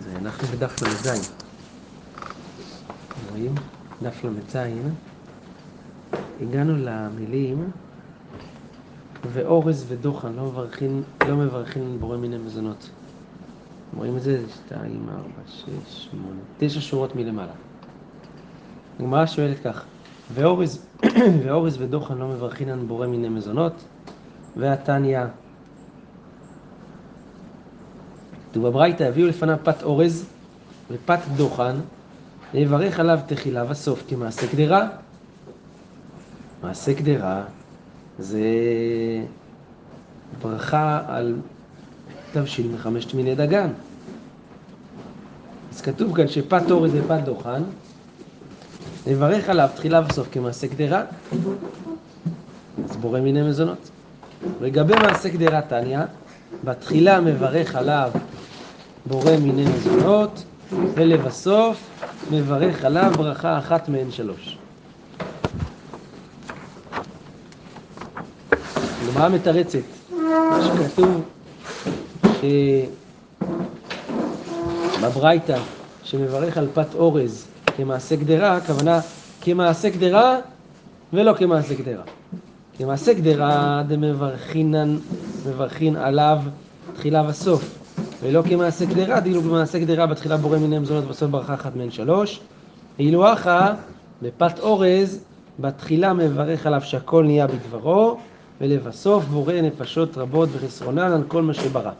זה אנחנו בדף ל"ז. רואים? דף ל"ז. הגענו למילים ואורז ודוחן לא מברכים, לא מברכים בורא מיני מזונות. רואים את זה? שתיים, ארבע, שש, שמונה, תשע שורות מלמעלה. הגמרא שואלת כך, ואורז, ואורז ודוחן לא מברכינן בורא מיני מזונות, והתניא כתוב בברייתא, הביאו לפניו פת אורז ופת דוחן, ויברך עליו תחילה וסוף כמעשה קדרה. מעשה קדרה זה ברכה על תבשיל מחמשת מיני דגן. אז כתוב כאן שפת אורז ופת דוחן, נברך עליו תחילה וסוף כמעשה קדרה, אז בורא מיני מזונות. לגבי מעשה קדרה תניא, בתחילה מברך עליו בורא מיני מזונות, ולבסוף מברך עליו ברכה אחת מהן שלוש. הגמרא מתרצת, מה שכתוב בברייתא, שמברך על פת אורז כמעשה גדרה, הכוונה כמעשה גדרה ולא כמעשה גדרה. כמעשה גדרה דמברכינן, מברכין עליו תחילה וסוף. ולא כמעשה גדרה, דאילו במעשה גדרה בתחילה בורא מיני מזונות בסוף ברכה אחת מהן שלוש. ואילו אחא בפת אורז בתחילה מברך עליו שהכל נהיה בדברו, ולבסוף בורא נפשות רבות וחסרונן על כל מה שברא.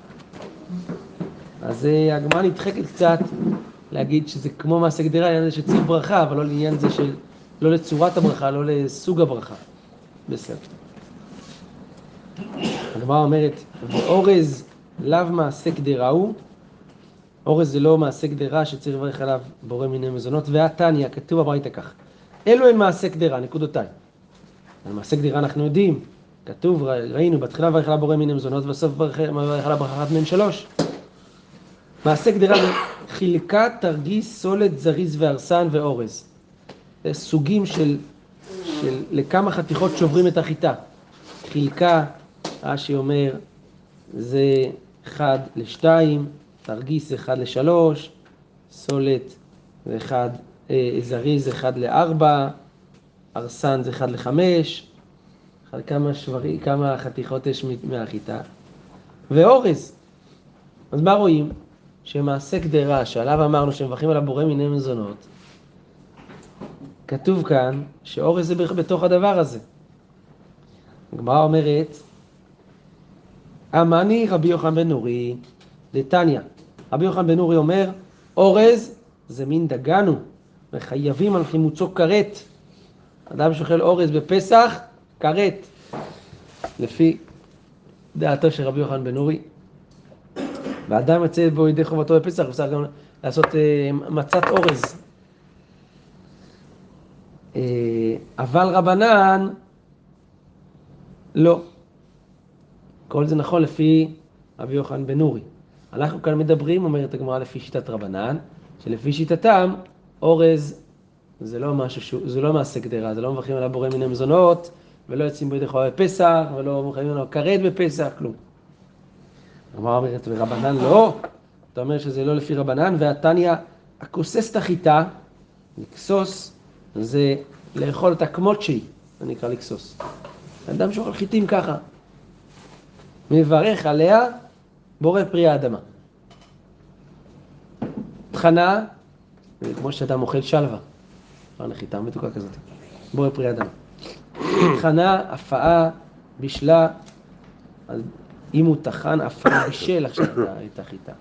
אז אה, הגמרא נדחקת קצת להגיד שזה כמו מעשה גדרה, העניין הזה שצריך ברכה, אבל לא לעניין זה של... לא לצורת הברכה, לא לסוג הברכה. בסדר. הגמרא אומרת, ואורז לאו מעשה גדרה הוא, אורז זה לא מעשה גדרה שצריך לברך עליו בורא מיני מזונות, והתניא, כתוב הברייתא כך, אלו הם מעשה גדרה, נקודותיים. על מעשה גדרה אנחנו יודעים, כתוב, ראינו, בתחילה מברך עליו בורא מיני מזונות, ובסוף מברך עליו ברכה אחת מהן שלוש. מעשה גדרה זה חלקה, תרגיס, סולת, זריז והרסן ואורז. סוגים של, של לכמה חתיכות שוברים את החיטה. חלקה, רש"י אומר, זה אחד לשתיים, תרגיס אחד לשלוש, סולת זה אחד, אה, זריז אחד לארבע, ארסן זה אחד לחמש, כמה שברים, כמה חתיכות יש מהחיטה, ואורז. אז מה רואים? שמעשה קדרה, שעליו אמרנו שמברכים על הבורא מיני מזונות, כתוב כאן שאורז זה בתוך הדבר הזה. הגמרא אומרת, אמני רבי יוחנן בן נורי, דתניא. רבי יוחנן בן נורי אומר, אורז זה מין דגנו, וחייבים על חימוצו כרת. אדם שאוכל אורז בפסח, כרת. לפי דעתו של רבי יוחנן בן נורי. ואדם יוצא בו ידי חובתו בפסח, אפשר גם לעשות אה, מצת אורז. אה, אבל רבנן, לא. כל זה נכון לפי רבי יוחנן בן נורי. אנחנו כאן מדברים, אומרת הגמרא לפי שיטת רבנן, שלפי שיטתם, אורז זה לא משהו, זה לא מעשה גדרה, זה לא מברכים עליו בורא מיני מזונות, ולא יוצאים בו ידי חובה בפסח, ולא מברכים עליו כרת בפסח, כלום. הגמרא אומרת, ורבנן לא, אתה אומר שזה לא לפי רבנן, והתניא, הכוסס את החיטה, לקסוס, זה לאכול אותה כמות שהיא, זה נקרא לקסוס. אדם שאוכל חיטים ככה, מברך עליה בורא פרי האדמה. תחנה, כמו שאדם אוכל שלווה, כבר נחיתה מתוקה כזאת, בורא פרי האדמה. תחנה, הפאה, בישלה, אם הוא טחן, הפאה בישל עכשיו את החיטה.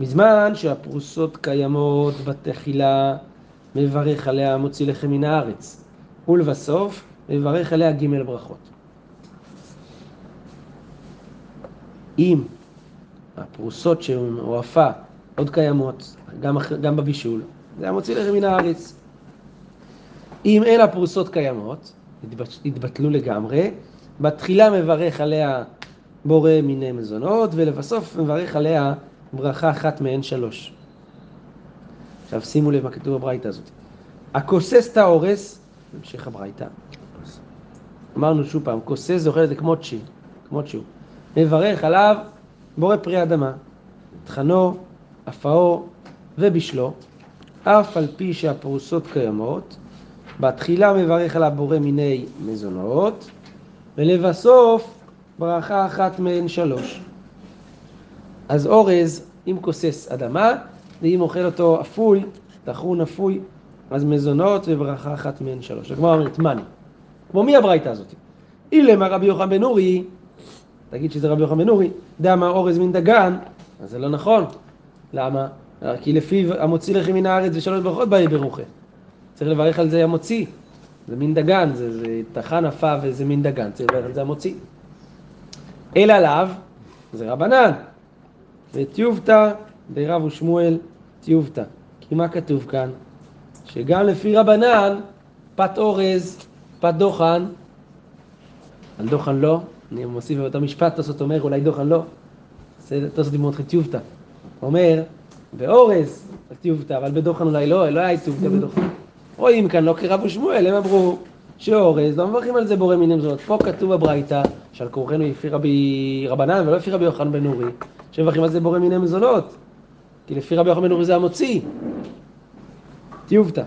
מזמן שהפרוסות קיימות בתחילה, מברך עליה מוציא לחם מן הארץ, ולבסוף מברך עליה ג' ברכות. אם הפרוסות שהוא עפה עוד קיימות, גם, גם בבישול, זה היה מוציא לחם מן הארץ. אם אין הפרוסות קיימות, התבטלו לגמרי, בתחילה מברך עליה בורא מיני מזונות, ולבסוף מברך עליה ברכה אחת מהן שלוש. עכשיו שימו לב מה כתוב בברייתא הזאת. הכוסס את האורס, המשך הברייתא, אמרנו שוב פעם, כוסס זה אוכל את זה כמות שהוא, כמות מברך עליו בורא פרי אדמה, טחנו, אפאו, ובשלו, אף על פי שהפרוסות קיימות, בתחילה מברך על הבורא מיני מזונות, ולבסוף ברכה אחת מהן שלוש. אז אורז, אם כוסס אדמה, ואם אוכל אותו אפוי, טחון אפוי, אז מזונות וברכה אחת מהן שלוש. הגמרא אומרת, מאני. כמו מי הברייתא הזאת? אילמה רבי יוחנן בן אורי, תגיד שזה רבי יוחנן בן אורי, דאמר אורז מן דגן, אז זה לא נכון. למה? כי לפיו המוציא לחם מן הארץ ושלוש ברכות באי ברוכה. צריך לברך על זה המוציא. זה מין דגן, זה, זה טחן עפה וזה מין דגן, צריך לברך על זה המוציא. אלא לאו, זה רבנן. וטיובתא דרב ושמואל טיובתא. כי מה כתוב כאן? שגם לפי רבנן, פת אורז, פת דוחן, על דוחן לא, אני מוסיף באותו משפט, תוספות אומר, אולי דוחן לא, תוספות לימוד לך טיובתא. אומר, באורז טיובתא, אבל בדוחן אולי לא, לא היה טיובתא בדוחן. רואים כאן לא כרב ושמואל, הם אמרו שאורז, לא מברכים על זה בורא מינים זאת. פה כתוב בברייתא, שעל כורחנו לפי רבי רבנן ולא לפי רבי יוחנן בן אורי, שמברכים על זה בורא מיני מזונות. כי לפי רבי יוחנן בן אורי זה המוציא. טיובתא.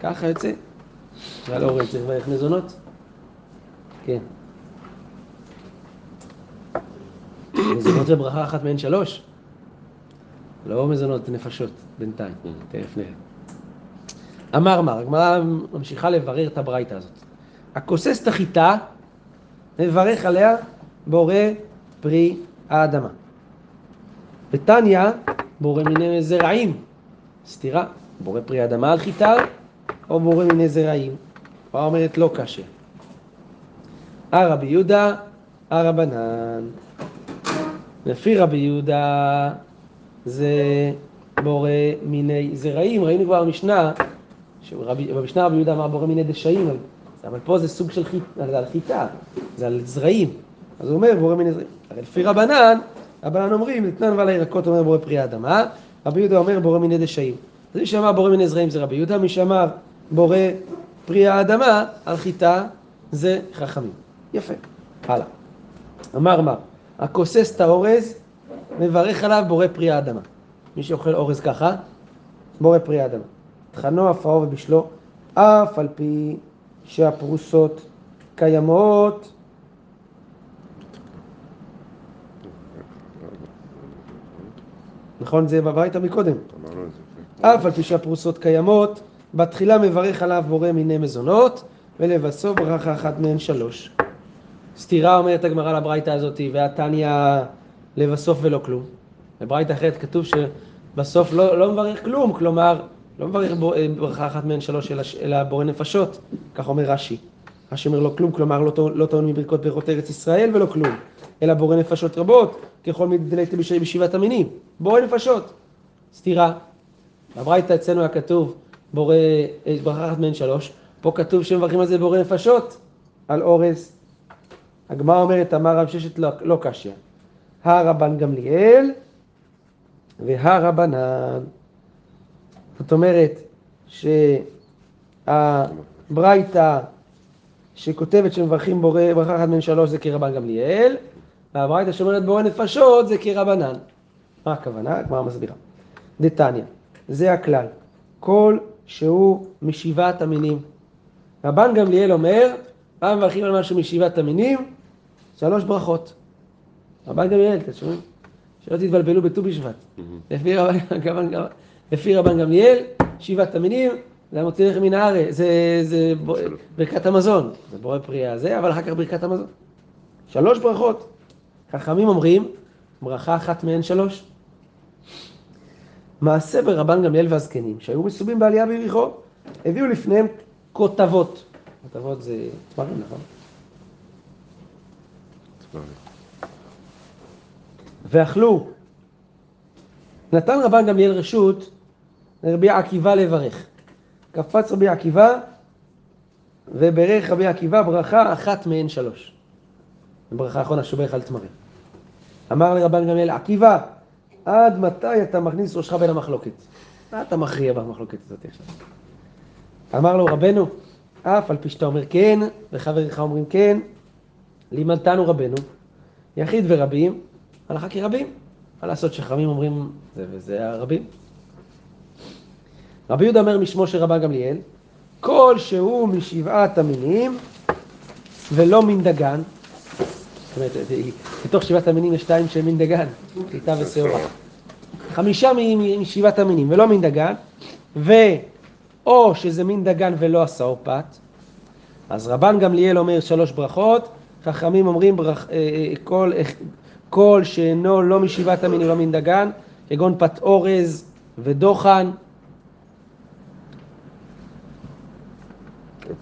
ככה יוצא. שעל אורז צריך לברך מזונות? כן. מזונות זה ברכה אחת מהן שלוש. לא מזונות נפשות בינתיים, תכף נראה. אמר מר, הגמרא ממשיכה לברר את הברייתא הזאת. הכוסס את החיטה, מברך עליה בורא פרי האדמה. בתניא, בורא מיני זרעים. סתירה, בורא פרי האדמה על חיטה, או בורא מיני זרעים. כבר אומרת לא קשה. הרבי יהודה, הרבנן. לפי רבי יהודה זה בורא מיני זרעים. ראינו כבר במשנה, במשנה רבי יהודה אמר בורא מיני דשאים, אבל פה זה סוג של חיטה, על חיטה, זה על זרעים. אז הוא אומר בורא מיני זרעים. הרי לפי רבנן, רבנן אומרים, נתנן ועל הירקות אומר בורא פרי האדמה, רבי יהודה אומר בורא מיני דשאים. אז מי שאמר בורא מיני זרעים זה רבי יהודה, מי שאמר בורא פרי האדמה על חיטה זה חכמים. יפה. הלאה. אמר מה? הכוסס את האורז, מברך עליו בורא פרי האדמה. מי שאוכל אורז ככה, בורא פרי האדמה. טחנו, אפאו ובשלו, אף על פי שהפרוסות קיימות. נכון, זה בביתה מקודם. אף על פי שהפרוסות קיימות, בתחילה מברך עליו בורא מיני מזונות, ולבסוף ברכה אחת מהן שלוש. סתירה אומרת הגמרא לברייתא הזאת, והתניא לבסוף ולא כלום. בברייתא אחרת כתוב שבסוף לא, לא מברך כלום, כלומר, לא מברך ברכה אחת מהן שלוש, אלא, אלא בורא נפשות, כך אומר רש"י. רש"י אומר לא כלום, כלומר לא, לא טעון מברכות ברכות ארץ ישראל ולא כלום, אלא בורא נפשות רבות, ככל מדלת בשבעת המינים. בורא נפשות. סתירה. בברייתא אצלנו היה כתוב בורא, ברכה אחת מהן שלוש, פה כתוב שמברכים על זה בורא נפשות, על אורז. הגמרא אומרת, אמר רב ששת לא, לא קשיא. הרבן גמליאל והרבנן. זאת אומרת שהברייתא שכותבת שמברכים בורא, ברכה אחת מהן שלוש זה כרבן גמליאל, והברייתא שאומרת בורא נפשות זה כרבנן. מה הכוונה? הגמרא מסבירה. דתניא, זה הכלל. כל שהוא משבעת המינים. רבן גמליאל אומר, פעם מברכים על משהו משבעת המינים, שלוש ברכות. רבן גמליאל, אתם שומעים? שלא תתבלבלו בט"ו בשבט. לפי רבן, גמליאל, שבעת המינים, זה המוציא לחם מן הארץ, זה, זה ברכת המזון, זה בורא פרי הזה, אבל אחר כך ברכת המזון. שלוש ברכות. חכמים אומרים, ברכה אחת מהן שלוש. מעשה ברבן גמליאל והזקנים, שהיו מסובים בעלייה ביריחו, הביאו לפניהם כותבות. כותבות זה נכון? ואכלו. נתן רבן גמליאל רשות לרבי עקיבא לברך. קפץ רבי עקיבא וברך רבי עקיבא ברכה אחת מהן שלוש. ברכה אחרונה שברך על תמרים. אמר לרבן גמליאל, עקיבא, עד מתי אתה מכניס ראשך בין המחלוקת? מה אתה מכריע במחלוקת הזאת עכשיו? אמר לו רבנו, אף על פי שאתה אומר כן, וחבריך אומרים כן, לימדתנו רבנו, יחיד ורבים, הלכה כרבים. מה לעשות שחכמים אומרים זה וזה הרבים? רבי יהודה אומר משמו של רבן גמליאל, כל שהוא משבעת המינים ולא מן דגן, זאת אומרת, בתוך שבעת המינים יש שתיים שהם מן דגן, חיטה ושעורה. חמישה משבעת המינים ולא מן דגן, ואו שזה מין דגן ולא השאור פת, אז רבן גמליאל אומר שלוש ברכות, חכמים אומרים ברכ... אה, אה, כל, כל שאינו לא משבעת המינים ולא מן דגן, כגון פת אורז ודוחן.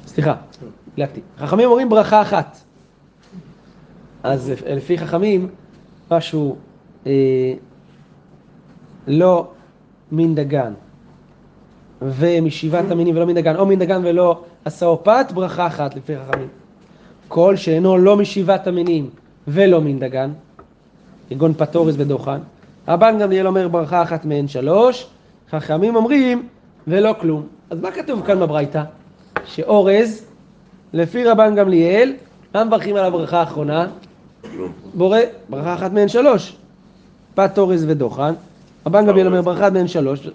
סליחה, דילגתי. חכמים אומרים ברכה אחת. אז לפי חכמים, משהו אה, לא מין דגן ומשבעת המינים ולא מין דגן, או מין דגן ולא פת, ברכה אחת לפי חכמים. כל שאינו לא משבעת המינים ולא מין דגן, כגון פטורס ודוחן. רבן גמליאל אומר ברכה אחת מהן שלוש, חכמים אומרים ולא כלום. אז מה כתוב כאן בברייתא? שאורז, לפי רבן גמליאל, מה מברכים על הברכה האחרונה? בורא, ברכה אחת מהן שלוש. פת אורז ודוחן. רבן גמליאל אומר ברכה אחת מהן שלוש,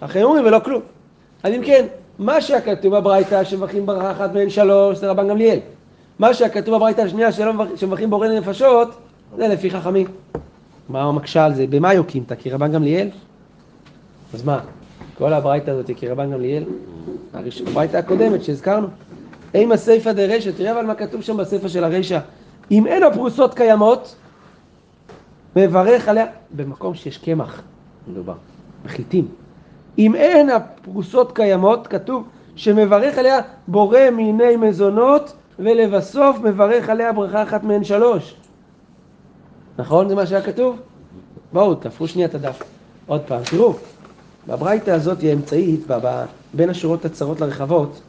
חכמים אומרים ולא כלום. אז אם כן, מה שהכתוב בברייתא שמברכים ברכה אחת מהן שלוש זה רבן גמליאל. מה שהכתוב בברייתא השנייה שמברכים בורא לנפשות זה לפי חכמים. מה הוא מקשה על זה? במה יוקים? אתה כרבן גמליאל? אז מה? כל הברייתא הזאת היא כרבן גמליאל? הברייתא הקודמת שהזכרנו. אם הסיפא דרשא, תראה אבל מה כתוב שם בסיפא של הרשע. אם אין הפרוסות קיימות, מברך עליה, במקום שיש קמח, מדובר, בחיטים. אם אין הפרוסות קיימות, כתוב שמברך עליה בורא מיני מזונות ולבסוף מברך עליה ברכה אחת מהן שלוש. נכון? זה מה שהיה כתוב? בואו, תפרו שנייה את הדף. עוד פעם, תראו, בברייתא הזאת היא האמצעית, בין השורות הצרות לרחבות,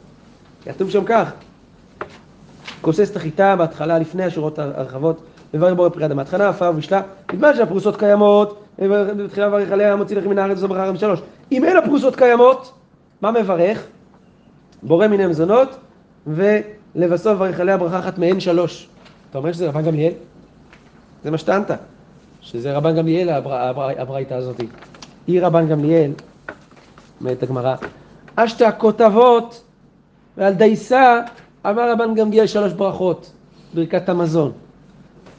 כתוב שם כך, כוסס את החיטה בהתחלה, לפני השורות הרחבות, מברך בורא פרי אדמה, התחנה עפר ובשלה, נדמה שהפרוסות קיימות, בתחילה מברך עליה, מוציא לכם מן הארץ, זו ברכה רבי שלוש. אם אין הפרוסות קיימות, מה מברך? בורא מיני מזונות, ולבסוף מברך עליה ברכה אחת מהן שלוש. אתה אומר שזה רבן גמליאל? זה מה שטענת, שזה רבן גמליאל הברייתא הזאת. היא רבן גמליאל, אומרת הגמרא, אשתא כותבות ועל דייסה אמר רבן גמליאל שלוש ברכות, ברכת המזון.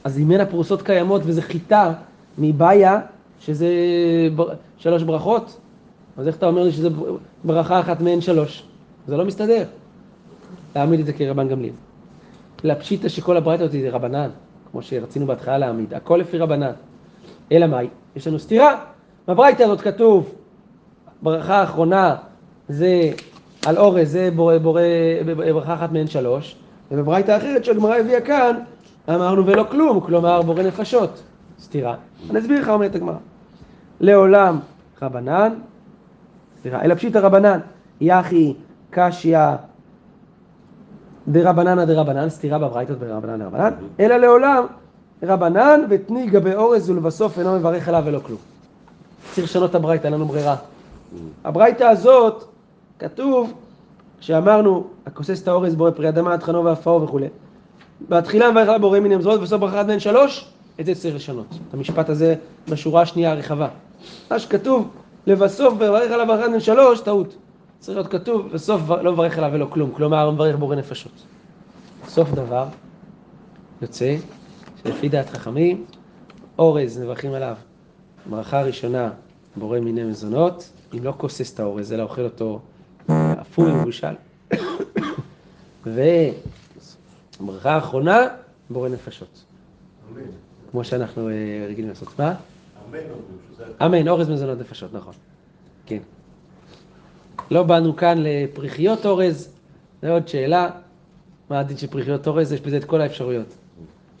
אז אם אין הפרוסות קיימות וזה חיטה מבעיה, שזה שלוש ברכות, אז איך אתה אומר לי שזה ברכה אחת מהן שלוש? זה לא מסתדר. להעמיד את זה כרבן גמליאל. לפשיטה שכל הברייתא אותי זה רבנן, כמו שרצינו בהתחלה להעמיד, הכל לפי רבנן. אלא מאי? יש לנו סתירה. בברייתא הזאת כתוב, ברכה האחרונה זה על אורז, זה בורא, בורא, ברכה אחת מהן שלוש, ובברייתא אחרת שהגמרא הביאה כאן, אמרנו ולא כלום, כלומר בורא נפשות. סתירה. אני אסביר לך, אומרת הגמרא. לעולם רבנן, סליחה, אלא פשיטא רבנן, יחי קשיא דרבננא דרבנן, סתירה בברייתות ברבנן דרבנן, אלא לעולם רבנן ותני גבי אורז ולבסוף אינו מברך עליו ולא כלום. צריך לשנות את הברייתא, אין לנו ברירה. הברייתא הזאת, כתוב, שאמרנו, הכוסס את האורז בורא פרי אדמה עד חנו ועפאו וכולי. בתחילה מברך עליו בורא מיני מזרות ובסוף עד מהן שלוש, את זה צריך לשנות. את המשפט הזה בשורה השנייה הרחבה. מה שכתוב, לבסוף מברך עליו עד מהן שלוש, טעות. צריך להיות כתוב, בסוף לא מברך עליו ולא כלום, כלומר מברך בורא נפשות. סוף דבר, יוצא שלפי דעת חכמים, אורז נברכים עליו. ברכה ראשונה, בורא מיני מזונות, אם לא כוסס את האורז, אלא אוכל אותו אפוי ומבושל. וברכה האחרונה, בורא נפשות. אמן. כמו שאנחנו אה, רגילים לעשות. מה? אמן, אורז מזונות נפשות, נכון. כן. לא באנו כאן לפריחיות אורז, זה עוד שאלה. מה הדין של פריחיות אורז? יש בזה את כל האפשרויות.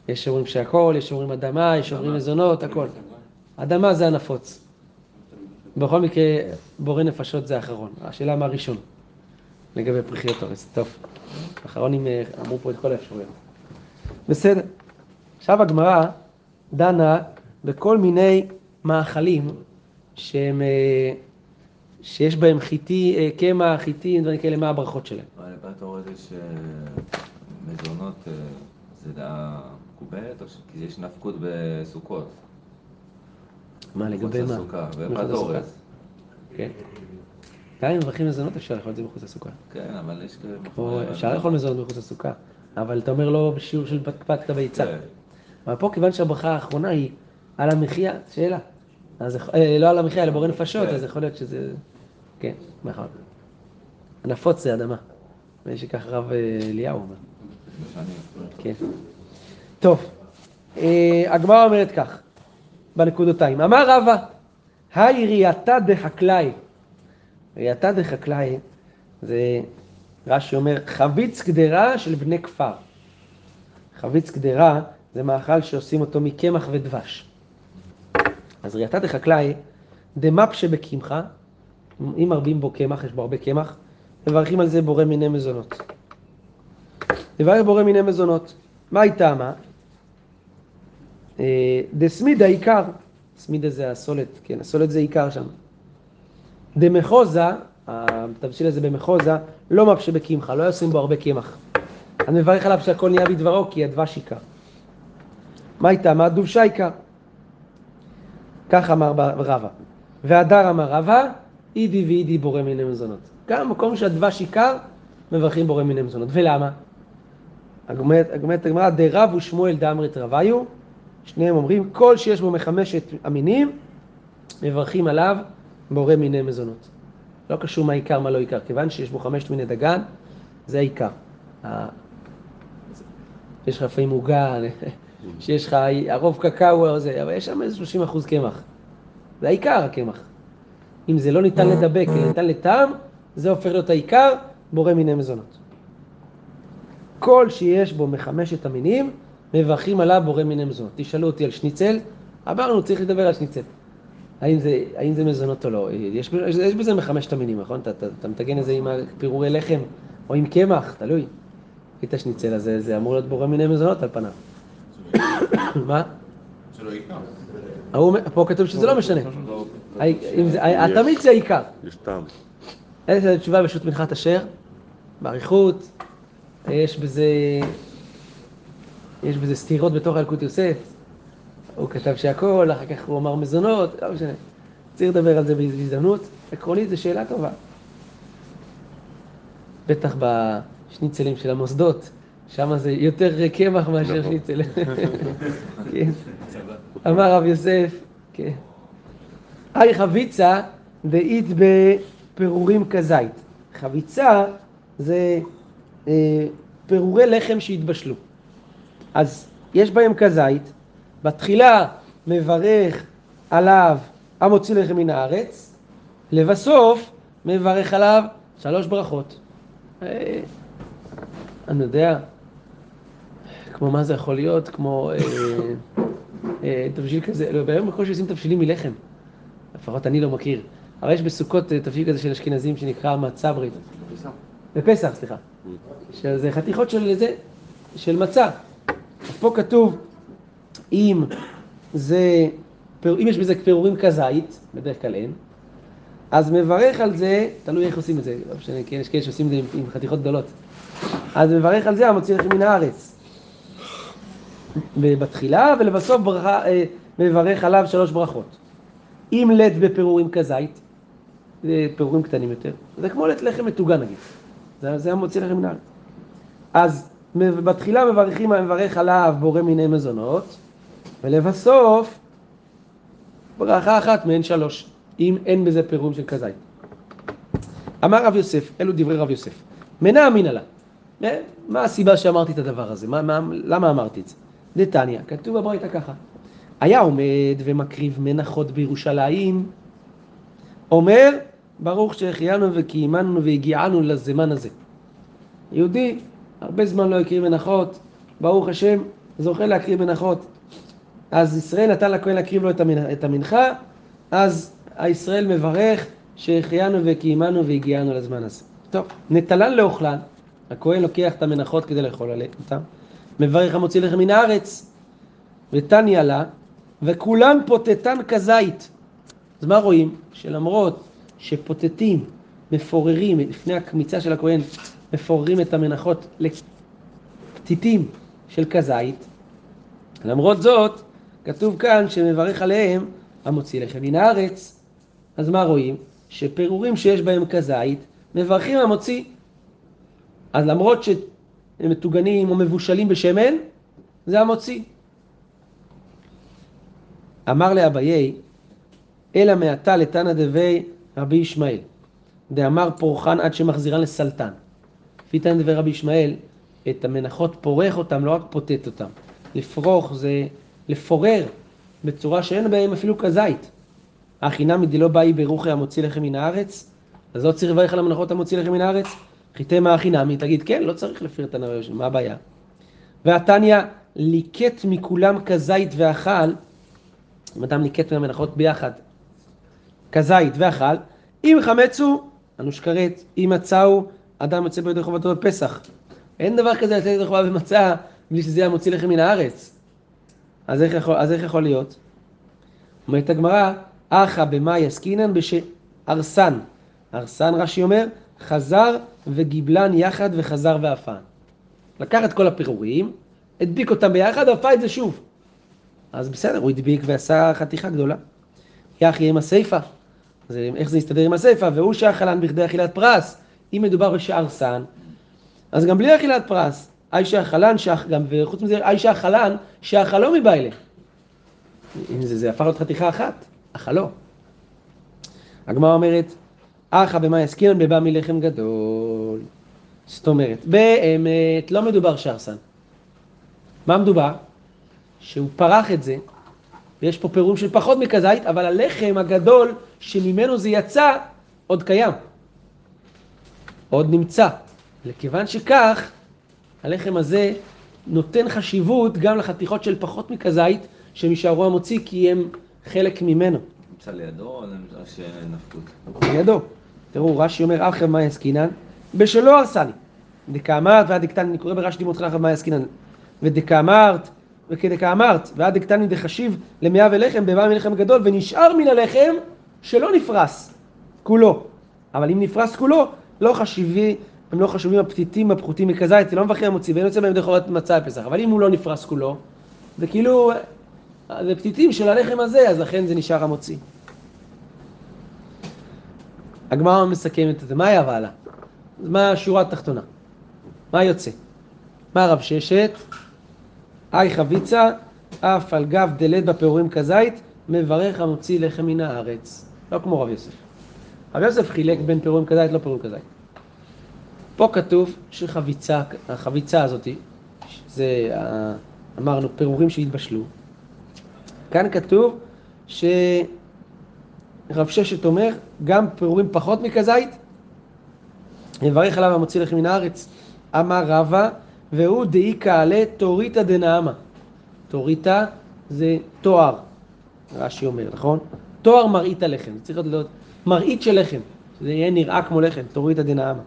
יש שאומרים שהכל, יש שאומרים אדמה, יש שאומרים מזונות, הכל. אדמה זה הנפוץ. בכל מקרה, בורא נפשות זה האחרון. השאלה מה הראשון לגבי פריחיות אורז. טוב, האחרונים אה, אמרו פה את כל האפשרויות. בסדר. עכשיו הגמרא דנה בכל מיני מאכלים שהם, אה, שיש בהם חיטי, אה, קמח, חיטים, דברים כאלה, מה הברכות שלהם. לבת אורז יש מזונות, זה דעה מקובלת, או כי יש נפקות בסוכות? מה, לגבי מה? מחוץ לסוכה. אורז. כן. גם אם מברכים מזונות אפשר לאכול את זה מחוץ לסוכה. כן, אבל יש כאלה... אפשר לאכול מזונות מחוץ לסוכה, אבל אתה אומר לא בשיעור של פקפקת ביצה. כן. אבל פה כיוון שהברכה האחרונה היא על המחיה, שאלה. אז אה, לא על המחיה, אלא בורא נפשות, כן. אז יכול להיות שזה... כן, נכון. הנפוץ זה אדמה. ויש שכך רב אה, אליהו אומר. כן. טוב, אה, הגמרא אומרת כך, בנקודותיים. אמר רבא, היי ראייתא דחקלאי. ראייתא דחקלאי זה, רש"י אומר, חביץ קדרה של בני כפר. חביץ קדרה זה מאכל שעושים אותו מקמח ודבש. אז ראייתא דחקלאי, דמפ שבקמחא, אם מרבים בו קמח, יש בו הרבה קמח, מברכים על זה בורא מיני מזונות. לברך בורא מיני מזונות. מה היא טעמה? אה, דסמידה עיקר, סמידה זה הסולת, כן, הסולת זה עיקר שם. דמחוזה, התבשיל הזה במחוזה, לא מפשה בקמחא, לא עושים בו הרבה קמח. אני מברך עליו שהכל נהיה בדברו, כי הדבש עיקר. מה היא טעמה? דובשה עיקר. כך אמר רבא. והדר אמר רבא, אידי ואידי בורא מיני מזונות. גם מקום שהדבש עיקר, מברכים בורא מיני מזונות. ולמה? הגמרת הגמרא, דרב ושמואל דאמרת רביו, שניהם אומרים, כל שיש בו מחמשת המינים, מברכים עליו בורא מיני מזונות. לא קשור מה עיקר, מה לא עיקר, כיוון שיש בו חמשת מיני דגן, זה העיקר. ה- יש לך לפעמים עוגה, שיש לך הרוב קקאו או זה, אבל יש שם איזה 30 אחוז קמח. זה העיקר הקמח. אם זה לא ניתן לדבק, אלא ניתן לטעם, זה הופך להיות העיקר, בורא מיני מזונות. כל שיש בו מחמשת המינים, מברכים עליו בורא מיני מזונות. תשאלו אותי על שניצל, אמרנו, צריך לדבר על שניצל. האם זה, האם זה מזונות או לא? יש, יש, יש בזה מחמשת המינים, נכון? אתה, אתה, אתה מטגן את זה עם פירורי לחם או עם קמח, תלוי. את השניצל הזה, זה אמור להיות בורא מיני מזונות על פניו. מה? פה כתוב שזה לא משנה. אם זה- העיקר. יש טעם. איזה תשובה בשו"ת מנחת אשר, באריכות, יש בזה, יש בזה סתירות בתוך ילקוט יוסף. הוא כתב שהכל, אחר כך הוא אמר מזונות, לא משנה. צריך לדבר על זה בהזדמנות. עקרונית זו שאלה טובה. בטח בשניצלים של המוסדות, שם זה יותר קמח מאשר נכון. שניצל. כן. אמר רב יוסף, כן. היי חביצה דאית בפירורים כזית. חביצה זה אה, פירורי לחם שהתבשלו. אז יש בהם כזית, בתחילה מברך עליו המוציא לחם מן הארץ, לבסוף מברך עליו שלוש ברכות. אה, אני יודע, כמו מה זה יכול להיות, כמו אה, אה, תבשיל כזה, לא, ביום בקושי עושים תבשילים מלחם, לפחות אני לא מכיר, אבל יש בסוכות אה, תבשיל כזה של אשכנזים שנקרא מצה ברית. בפסח, סליחה. שזה חתיכות של זה, של מצה. אז פה כתוב, אם זה, אם יש בזה פירורים כזית, בדרך כלל אין, אז מברך על זה, תלוי איך עושים את זה, לא משנה, כי יש כאלה שעושים את זה עם, עם חתיכות גדולות. אז מברך על זה המוציא לכם מן הארץ. בתחילה, ולבסוף ברכה, אה, מברך עליו שלוש ברכות. אם לט בפירורים כזית, זה פירורים קטנים יותר, זה כמו לט לחם מטוגן נגיד. זה, זה המוציא לכם מן הארץ. אז בתחילה מברכים, מברך עליו בורא מיני מזונות, ולבסוף ברכה אחת מהן שלוש, אם אין בזה פירורים של כזית. אמר רב יוסף, אלו דברי רב יוסף, מנה אמינא לה. אה, מה הסיבה שאמרתי את הדבר הזה? מה, מה, למה אמרתי את זה? דתניא, כתוב בברייתא ככה. היה עומד ומקריב מנחות בירושלים, אומר, ברוך שהחיינו וקיימנו והגיענו לזמן הזה. יהודי, הרבה זמן לא הקריב מנחות, ברוך השם, זוכה להקריב מנחות. אז ישראל נתן לכהן להקריב לו את המנ- את המנחה, אז הישראל מברך שהחיינו וקיימנו והגיענו לזמן הזה. טוב, נטלן לאוכלן, הכהן לוקח את המנחות כדי לאכול אותן, מברך המוציא לחם מן הארץ, ותניא לה, וכולן פוטטן כזית. אז מה רואים? שלמרות שפוטטים, מפוררים, לפני הקמיצה של הכהן, מפוררים את המנחות לפתיתים של כזית, למרות זאת, כתוב כאן שמברך עליהם המוציא לחם מן הארץ. אז מה רואים? שפירורים שיש בהם כזית, מברכים המוציא. אז למרות שהם מטוגנים או מבושלים בשמן, זה המוציא. אמר לאביי, אלא מעתה לתנא דבי רבי ישמעאל, דאמר פורחן עד שמחזירן לסלטן. לפי תנא דבי רבי ישמעאל, את המנחות פורך אותם, לא רק פוטט אותם. לפרוך זה לפורר בצורה שאין בהם אפילו כזית. החינמי דלא באי ברוחי המוציא לחם מן הארץ, אז לא צריך לברך על המנחות המוציא לחם מן הארץ? חיטי מה החינמי, תגיד כן, לא צריך לפיר את הנביא, מה הבעיה? והתניא ליקט מכולם כזית ואכל, אם אדם ליקט מהמנחות ביחד, כזית ואכל, אם חמצו, אנוש כרת, אם מצאו, אדם יוצא בידי חובתו בפסח. אין דבר כזה לצאת ידי חובה במצה בלי שזה היה מוציא לחם מן הארץ. אז איך יכול, אז איך יכול להיות? אומרת הגמרא, אחא במאי עסקינן בשארסן. ארסן רש"י אומר, חזר וגיבלן יחד וחזר ואפן. לקח את כל הפירורים, הדביק אותם ביחד, ואפה את זה שוב. אז בסדר, הוא הדביק ועשה חתיכה גדולה. יחי עם הסיפה. אז איך זה יסתדר עם הסיפה? והוא שאכלן בכדי אכילת פרס. אם מדובר בשארסן, אז גם בלי אכילת פרס. אי שאכלן, שאח, גם, וחוץ מזה, אי שאכלן, שאכלו מבעלה. אם זה, זה הפך להיות חתיכה אחת, אכלו. הגמרא אומרת, אחא במאי עסקינן בבא מלחם גדול. זאת אומרת, באמת לא מדובר שרסן. מה מדובר? שהוא פרח את זה, ויש פה פירורים של פחות מכזית, אבל הלחם הגדול שממנו זה יצא, עוד קיים. עוד נמצא. לכיוון שכך, הלחם הזה נותן חשיבות גם לחתיכות של פחות מכזית, שהם יישארו המוציא כי הם חלק ממנו. נמצא לידו או נמצא שנפקות? לידו. תראו, רש"י אומר, אחר מאי עסקינן, בשלו הרסני. דקאמרת ועד דקתני, אני קורא ברש"י לימוד אחר מאי עסקינן. ודקאמרת, וכדקאמרת, ועד דקתני דחשיב למאה ולחם, בבא מלחם גדול, ונשאר מן הלחם שלא נפרס כולו. אבל אם נפרס כולו, לא חשיבי, הם לא חשובים הפתיתים הפחותים מכזית, זה לא מברכים המוציא, ואין יוצא בהם ידי חובת מצה בפסח. אבל אם הוא לא נפרס כולו, זה כאילו, זה פתיתים של הלחם הזה, אז לכן זה נשאר המוציא. הגמרא מסכמת את זה, מה היה והלאה? מה השורה התחתונה? מה יוצא? מה רב ששת? אי חביצה, אף על גב דלת בפירורים כזית, מברך המוציא לחם מן הארץ. לא כמו רב יוסף. רב יוסף חילק בין פירורים כזית, לא פירורים כזית. פה כתוב שחביצה, החביצה הזאת, זה אמרנו פירורים שהתבשלו. כאן כתוב ש... רב ששת אומר, גם פירורים פחות מכזית, יברך עליו המוציא לחם מן הארץ. אמר רבא, והוא דאי קהלה תוריתא דנעמה. תוריתא זה תואר, רש"י אומר, נכון? תואר מראית הלחם, זה צריך להיות מראית של לחם, שזה יהיה נראה כמו לחם, תוריתא דנעמה.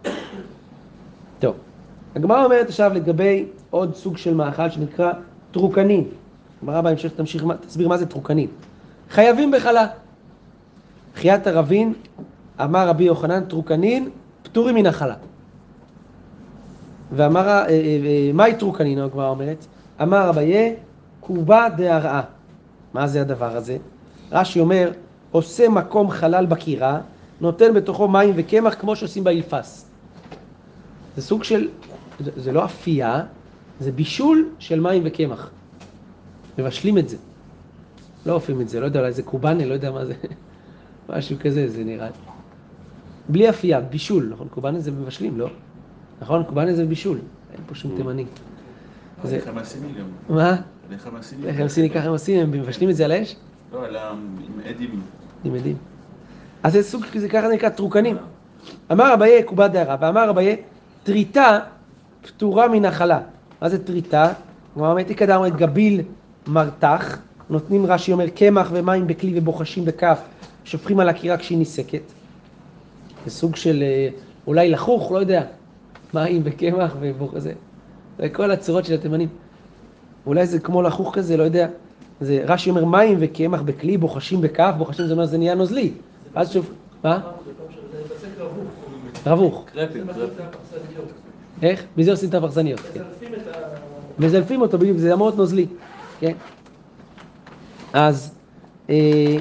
טוב, הגמרא אומרת עכשיו לגבי עוד סוג של מאכל שנקרא טרוקנין. הגמרא בהמשך תמשיך, תסביר מה זה טרוקנין. חייבים בחלה. כי אתא רבין, אמר רבי יוחנן, טרוקנין, פטורים מן החלה. ואמר, אה, אה, אה, מהי טרוקנין, הגמרא אומרת? אמר אביי, כובא דארעא. מה זה הדבר הזה? רש"י אומר, עושה מקום חלל בכירה, נותן בתוכו מים וקמח כמו שעושים באילפס. זה סוג של, זה לא אפייה, זה בישול של מים וקמח. מבשלים את זה. לא אופים את זה, לא יודע, אולי זה קובאנה, לא יודע מה זה. משהו כזה, זה נראה. בלי אפייה, בישול, נכון? קובאנה זה מבשלים, לא? נכון? קובאנה זה בישול, אין פה שום תימני. זה- לחם הסיני גם. מה? לחם הסיני. הם עושים ככה הם עושים? הם מבשלים את זה על האש? לא, אלא עם עדים. אתם יודעים. אז זה סוג, זה ככה נקרא טרוקנים. אמר אביי קובה דהרה, ואמר אביי טריטה פטורה מנחלה. מה זה טריטה? כמו אמרתי קדם, אומרת גביל מרתח, נותנים רש"י אומר קמח ומים בכלי ובוחשים בכף, שופכים על הקירה כשהיא ניסקת. זה סוג של אה, אולי לחוך, לא יודע, מים וקמח ובוח... זה, זה כל הצורות של התימנים. אולי זה כמו לחוך כזה, לא יודע. זה רש"י אומר מים וקמח בכלי, בוחשים בכף, בוחשים זה אומר זה נהיה נוזלי. אז שוב, מה? רבוך. איך? מזה עושים את הפרסניות. כן. מזלפים אותו בדיוק, זה אמור להיות נוזלי, כן? אז אה,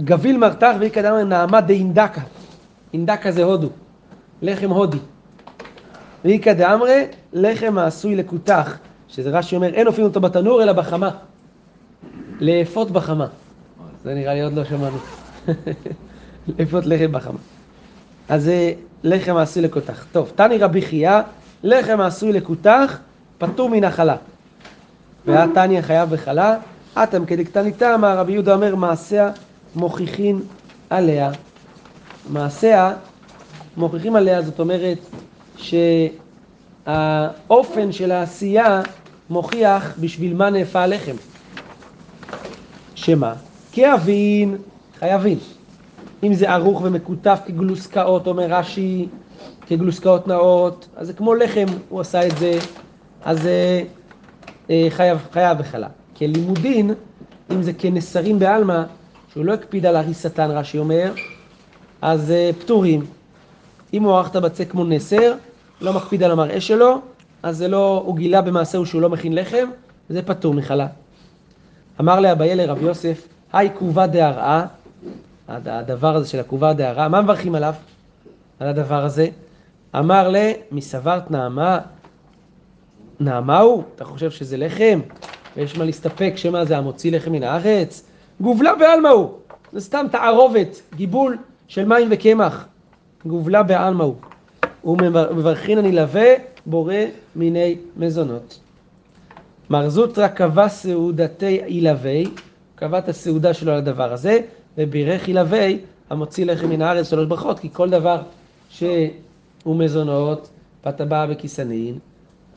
גביל מרתח ואיכא דאמר נעמה דאינדקה. אינדקה זה הודו, לחם הודי. ואיכא דאמרי לחם העשוי לכותח, שזה רש"י אומר אין אופים אותו בתנור אלא בחמה. לאפות בחמה. זה נראה לי עוד לא שמענו. לאפות לחם בחמה. אז זה לחם העשוי לכותח. טוב, תני רבי חייא, לחם העשוי לכותח, פטור מן החלה. והתניא חייב בחלה, אטם כדקטניתא, מה רבי יהודה אומר, מעשיה מוכיחין עליה. מעשיה מוכיחים עליה, זאת אומרת שהאופן של העשייה מוכיח בשביל מה נאפה הלחם. שמה? כאבין, חייבים. אם זה ערוך ומקוטף כגלוסקאות, אומר רש"י, כגלוסקאות נאות, אז זה כמו לחם, הוא עשה את זה, אז זה אה, חייב, חייב בחלה. כלימודין, אם זה כנסרים בעלמא, שהוא לא הקפיד על הריסתן, רש"י אומר, אז אה, פטורים. אם הוא ערכת בצק כמו נסר, לא מקפיד על המראה שלו, אז זה לא, הוא גילה במעשהו שהוא לא מכין לחם, זה פטור מחלה. אמר לאביי לרב יוסף, היי כובה דהרעה, הדבר הזה של הכובה דהרעה, מה מברכים עליו? על הדבר הזה? אמר לה, מסברת נעמה, נעמה הוא? אתה חושב שזה לחם? ויש מה להסתפק שמא זה המוציא לחם מן הארץ? גובלה בעלמא הוא, זה סתם תערובת, גיבול של מים וקמח. גובלה בעלמא הוא. ומברכין הנלווה בורא מיני מזונות. מר זוטרא קבע סעודתי עילבי, קבע את הסעודה שלו על הדבר הזה, ובירך עילבי המוציא לחם מן הארץ שלוש ברכות, כי כל דבר שהוא מזונות, פתבע בכיסנין,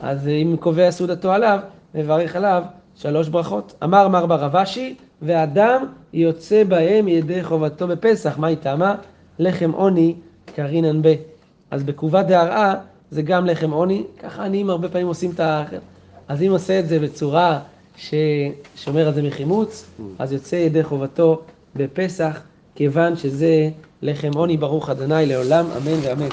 אז אם קובע סעודתו עליו, מברך עליו שלוש ברכות. אמר מר ברבשי, ואדם יוצא בהם ידי חובתו בפסח. מה איתמה? לחם עוני קרינן ב. אז בקובה דהרעה זה גם לחם עוני, ככה עניים הרבה פעמים עושים את ה... אז אם עושה את זה בצורה ששומר על זה מחימוץ, אז יוצא ידי חובתו בפסח, כיוון שזה לחם עוני ברוך אדוני לעולם, אמן ואמן.